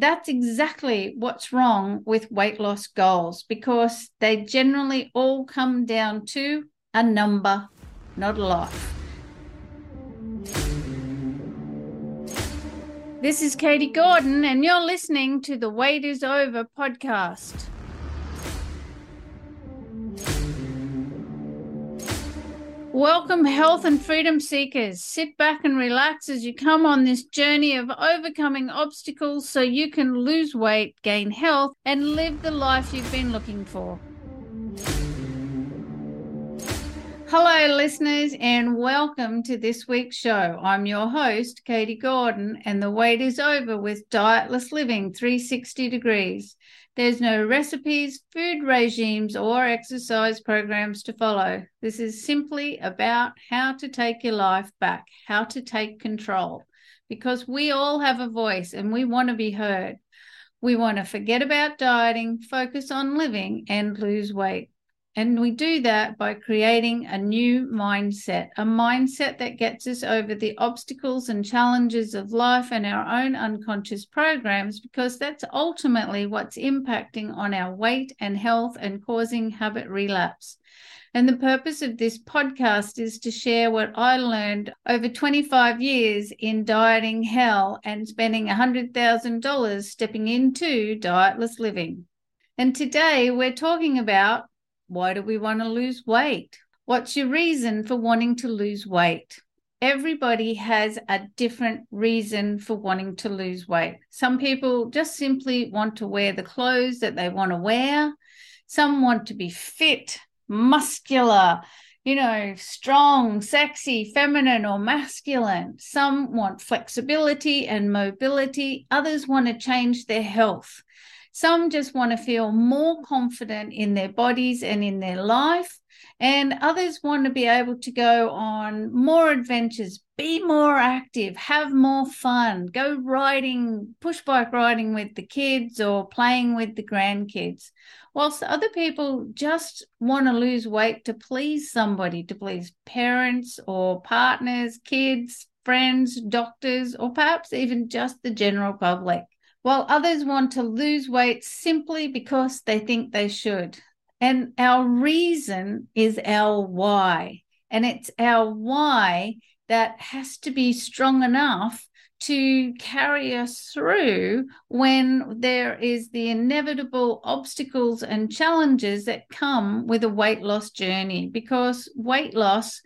that's exactly what's wrong with weight loss goals because they generally all come down to a number, not a life. This is Katie Gordon, and you're listening to the Weight is Over podcast. Welcome, health and freedom seekers. Sit back and relax as you come on this journey of overcoming obstacles so you can lose weight, gain health, and live the life you've been looking for. Hello, listeners, and welcome to this week's show. I'm your host, Katie Gordon, and the wait is over with Dietless Living 360 Degrees. There's no recipes, food regimes, or exercise programs to follow. This is simply about how to take your life back, how to take control, because we all have a voice and we want to be heard. We want to forget about dieting, focus on living, and lose weight. And we do that by creating a new mindset, a mindset that gets us over the obstacles and challenges of life and our own unconscious programs, because that's ultimately what's impacting on our weight and health and causing habit relapse. And the purpose of this podcast is to share what I learned over 25 years in dieting hell and spending $100,000 stepping into dietless living. And today we're talking about why do we want to lose weight? What's your reason for wanting to lose weight? Everybody has a different reason for wanting to lose weight. Some people just simply want to wear the clothes that they want to wear. Some want to be fit, muscular, you know, strong, sexy, feminine, or masculine. Some want flexibility and mobility. Others want to change their health. Some just want to feel more confident in their bodies and in their life. And others want to be able to go on more adventures, be more active, have more fun, go riding, push bike riding with the kids or playing with the grandkids. Whilst other people just want to lose weight to please somebody, to please parents or partners, kids, friends, doctors, or perhaps even just the general public while others want to lose weight simply because they think they should. And our reason is our why. And it's our why that has to be strong enough to carry us through when there is the inevitable obstacles and challenges that come with a weight loss journey because weight loss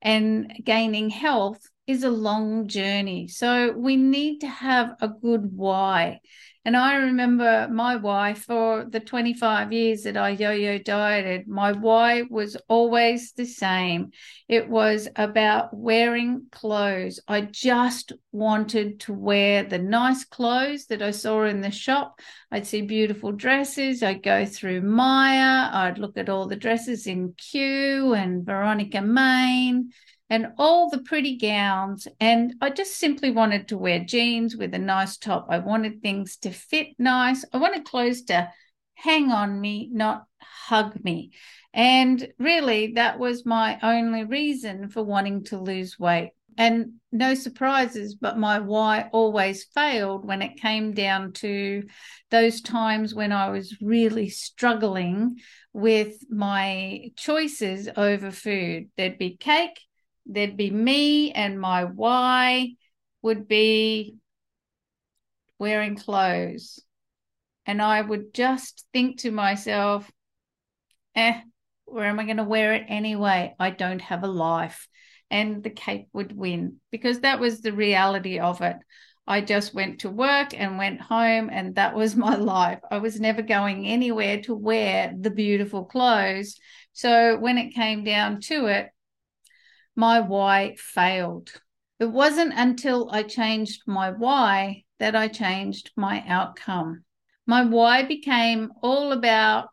and gaining health is a long journey. So we need to have a good why. And I remember my why for the 25 years that I yo yo dieted, my why was always the same. It was about wearing clothes. I just wanted to wear the nice clothes that I saw in the shop. I'd see beautiful dresses. I'd go through Myer. I'd look at all the dresses in Cue and Veronika Maine and all the pretty gowns. And I just simply wanted to wear jeans with a nice top. I wanted things to fit nice. I wanted clothes to hang on me, not hug me. And really, that was my only reason for wanting to lose weight. And no surprises, but my why always failed when it came down to those times when I was really struggling with my choices over food. There'd be cake, there'd be me and my why would be wearing clothes. And I would just think to myself, eh, where am I going to wear it anyway? I don't have a life. And the cape would win because that was the reality of it. I just went to work and went home, and that was my life. I was never going anywhere to wear the beautiful clothes. So when it came down to it, my why failed. It wasn't until I changed my why that I changed my outcome. My why became all about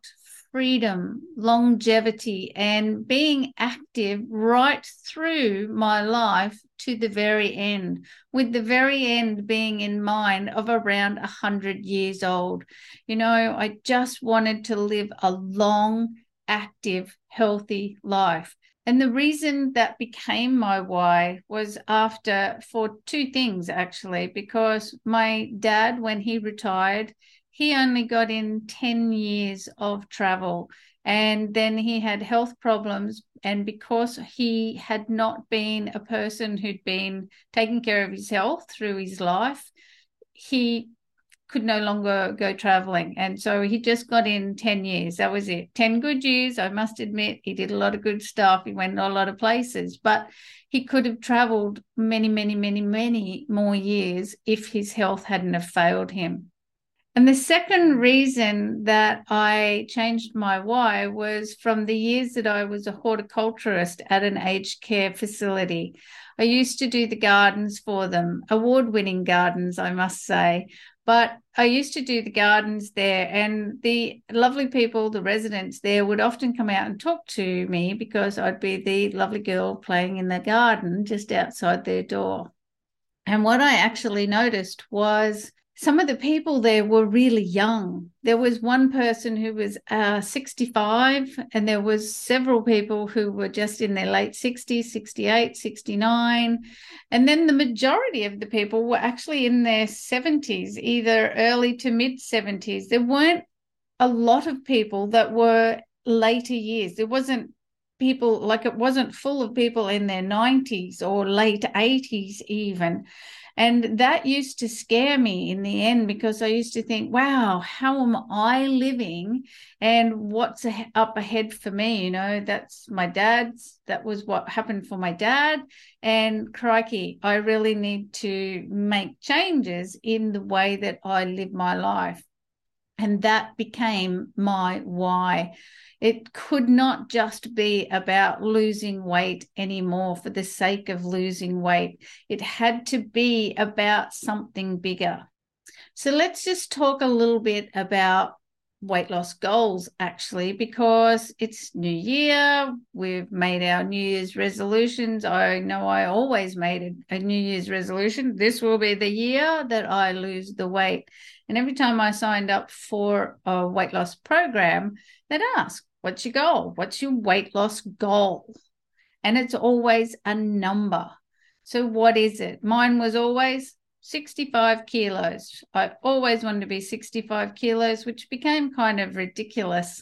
freedom, longevity, and being active right through my life to the very end, with the very end being in mind of around 100 years old. You know, I just wanted to live a long, active, healthy life. And the reason that became my why was after for two things actually, because my dad, when he retired, he only got in 10 years of travel. And then he had health problems. And because he had not been a person who'd been taking care of his health through his life he could no longer go traveling. And so he just got in 10 years. That was it. 10 good years, I must admit. He did a lot of good stuff. He went a lot of places, but he could have traveled many, many, many, many more years if his health hadn't have failed him. And the second reason that I changed my why was from the years that I was a horticulturist at an aged care facility. I used to do the gardens for them, award winning gardens, I must say. But I used to do the gardens there, and the lovely people, the residents there, would often come out and talk to me because I'd be the lovely girl playing in the garden just outside their door. And what I actually noticed was some of the people there were really young. There was one person who was uh, 65, and there was several people who were just in their late 60s, 68, 69. And then the majority of the people were actually in their 70s, either early to mid 70s. There weren't a lot of people that were later years. There wasn't people like it wasn't full of people in their 90s or late 80s even and that used to scare me in the end because I used to think, wow, how am I living and what's up ahead for me? You know, that's my dad's, that was what happened for my dad. And crikey, I really need to make changes in the way that I live my life. And that became my why. It could not just be about losing weight anymore for the sake of losing weight. It had to be about something bigger. So let's just talk a little bit about weight loss goals actually because it's new year we've made our new year's resolutions i know i always made a, a, new year's resolution this will be the year that i lose the weight and every time i signed up for a weight loss program they'd ask What's your goal? What's your weight loss goal? And it's always a number. So, what is it? Mine was always 65 kilos. I always wanted to be 65 kilos, which became kind of ridiculous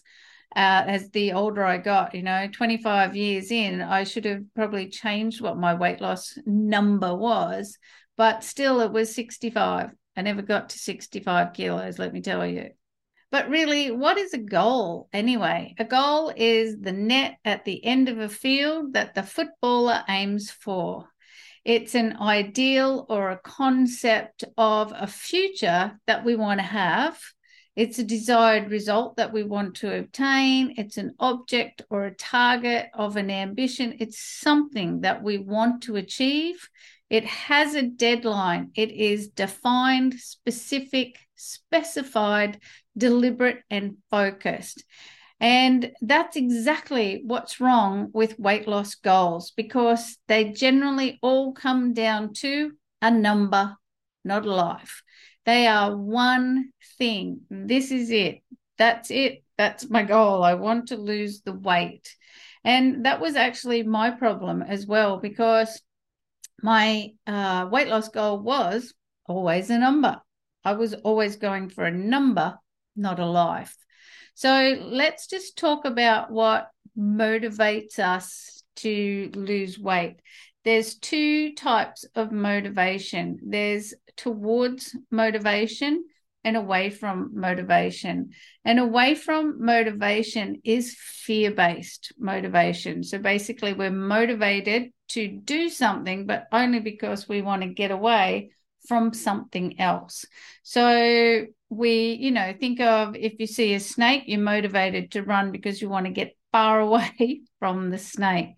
uh, as the older I got. You know, 25 years in, I should have probably changed what my weight loss number was, but still it was 65. I never got to 65 kilos, let me tell you. But really, what is a goal anyway? A goal is the net at the end of a field that the footballer aims for. It's an ideal or a concept of a future that we want to have. It's a desired result that we want to obtain. It's an object or a target of an ambition. It's something that we want to achieve. It has a deadline. It is defined, specific, specified, deliberate, and focused. And that's exactly what's wrong with weight loss goals because they generally all come down to a number, not a life. They are one thing. This is it. That's it. That's my goal. I want to lose the weight. And that was actually my problem as well because my uh, weight loss goal was always a number. I was always going for a number not a life. So let's just talk about what motivates us to lose weight. There's two types of motivation there's towards motivation and away from motivation. And away from motivation is fear based motivation. So basically, we're motivated to do something, but only because we want to get away from something else. So we, you know, think of if you see a snake, you're motivated to run because you want to get far away from the snake.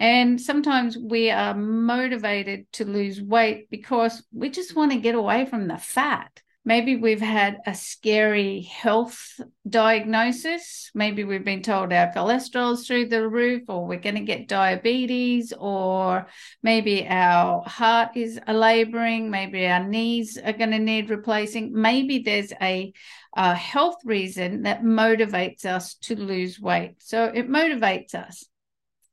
And sometimes we are motivated to lose weight because we just want to get away from the fat. Maybe we've had a scary health diagnosis. Maybe we've been told our cholesterol's through the roof, or we're going to get diabetes, or maybe our heart is laboring. Maybe our knees are going to need replacing. Maybe there's a, a health reason that motivates us to lose weight. So it motivates us.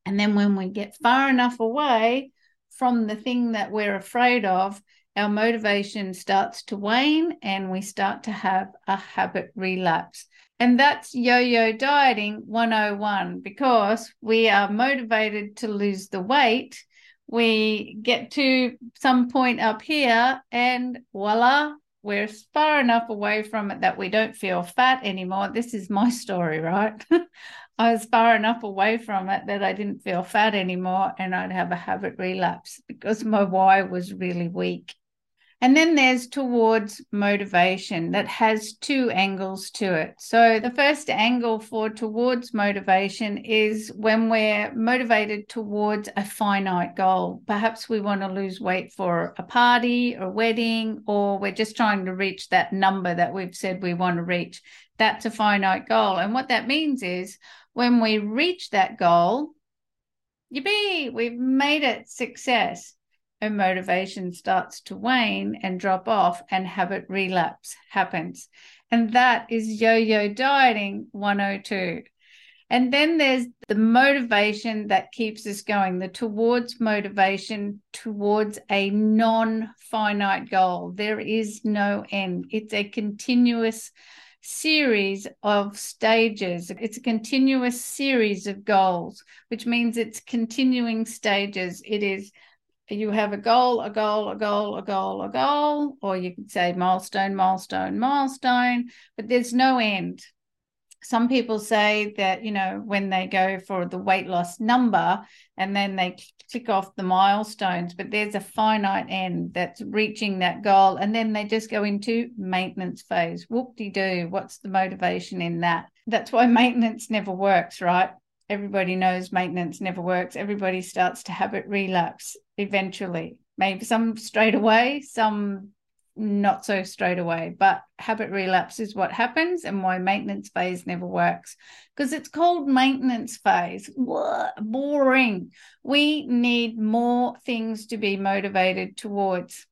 And then when we get far enough away from the thing that we're afraid of, our motivation starts to wane and we start to have a habit relapse. And that's yo yo dieting 101 because we are motivated to lose the weight. We get to some point up here and voila, we're far enough away from it that we don't feel fat anymore. This is my story, right? I was far enough away from it that I didn't feel fat anymore and I'd have a habit relapse because my why was really weak. And then there's towards motivation that has two angles to it. So the first angle for towards motivation is when we're motivated towards a finite goal. Perhaps we want to lose weight for a party or a wedding, or we're just trying to reach that number that we've said we want to reach. That's a finite goal. And what that means is when we reach that goal, yippee, we've made it success and motivation starts to wane and drop off and habit relapse happens. And that is yo yo dieting 102. And then there's the motivation that keeps us going, the towards motivation towards a non finite goal. There is no end, it's a continuous series of stages. It's a continuous series of goals, which means it's continuing stages. It is you have a goal, a goal, a goal, a goal, a goal, or you could say milestone, milestone, milestone, but there's no end. Some people say that, you know, when they go for the weight loss number and then they tick off the milestones, but there's a finite end that's reaching that goal. And then they just go into maintenance phase. Whoop de doo. What's the motivation in that? That's why maintenance never works, right? everybody knows maintenance never works. Everybody starts to habit relapse eventually. Maybe some straight away, some not so straight away. But habit relapse is what happens and why maintenance phase never works. Because it's called maintenance phase. What? Boring. We need more things to be motivated towards.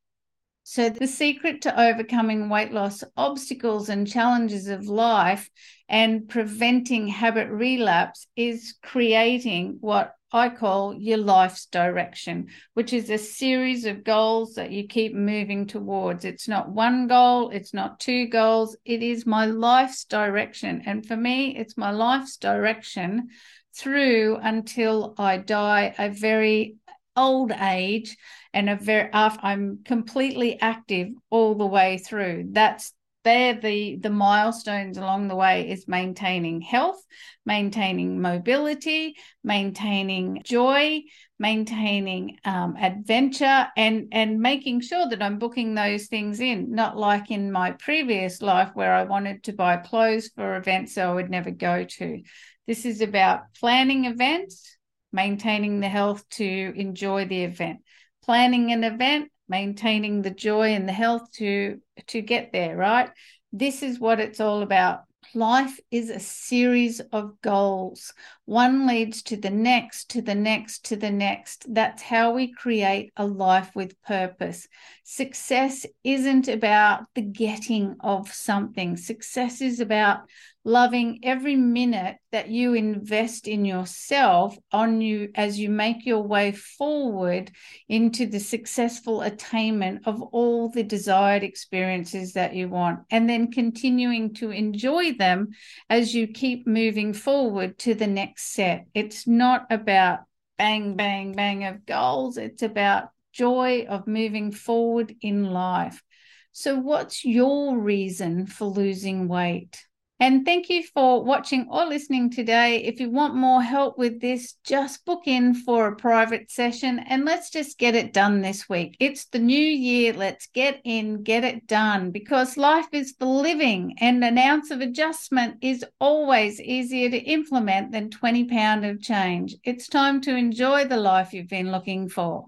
So, the secret to overcoming weight loss obstacles and challenges of life and preventing habit relapse is creating what I call your life's direction, which is a series of goals that you keep moving towards. It's not one goal, it's not two goals, it is my life's direction. And for me, it's my life's direction through until I die a very old age and a very I'm completely active all the way through. That's they're the the milestones along the way is maintaining health maintaining mobility maintaining joy maintaining um, adventure and and making sure that i'm booking those things in. Not like in my previous life where i wanted to buy clothes for events i would never go to. This is about planning events maintaining the health to enjoy the event. Planning an event maintaining the joy and the health to to get there right? This is what it's all about. Life is a series of goals. One leads to the next to the next to the next. That's how we create a life with purpose success isn't about the getting of something. Success is about loving every minute that you invest in yourself on you as you make your way forward into the successful attainment of all the desired experiences that you want and then continuing to enjoy them as you keep moving forward to the next set. It's not about bang bang bang of goals. It's about joy of moving forward in life so what's your reason for losing weight and thank you for watching or listening today. If you want more help with this, just book in for a private session and let's just get it done this week. It's the new year. Let's get in, get it done because life is the living and an ounce of adjustment is always easier to implement than 20 pound of change. It's time to enjoy the life you've been looking for.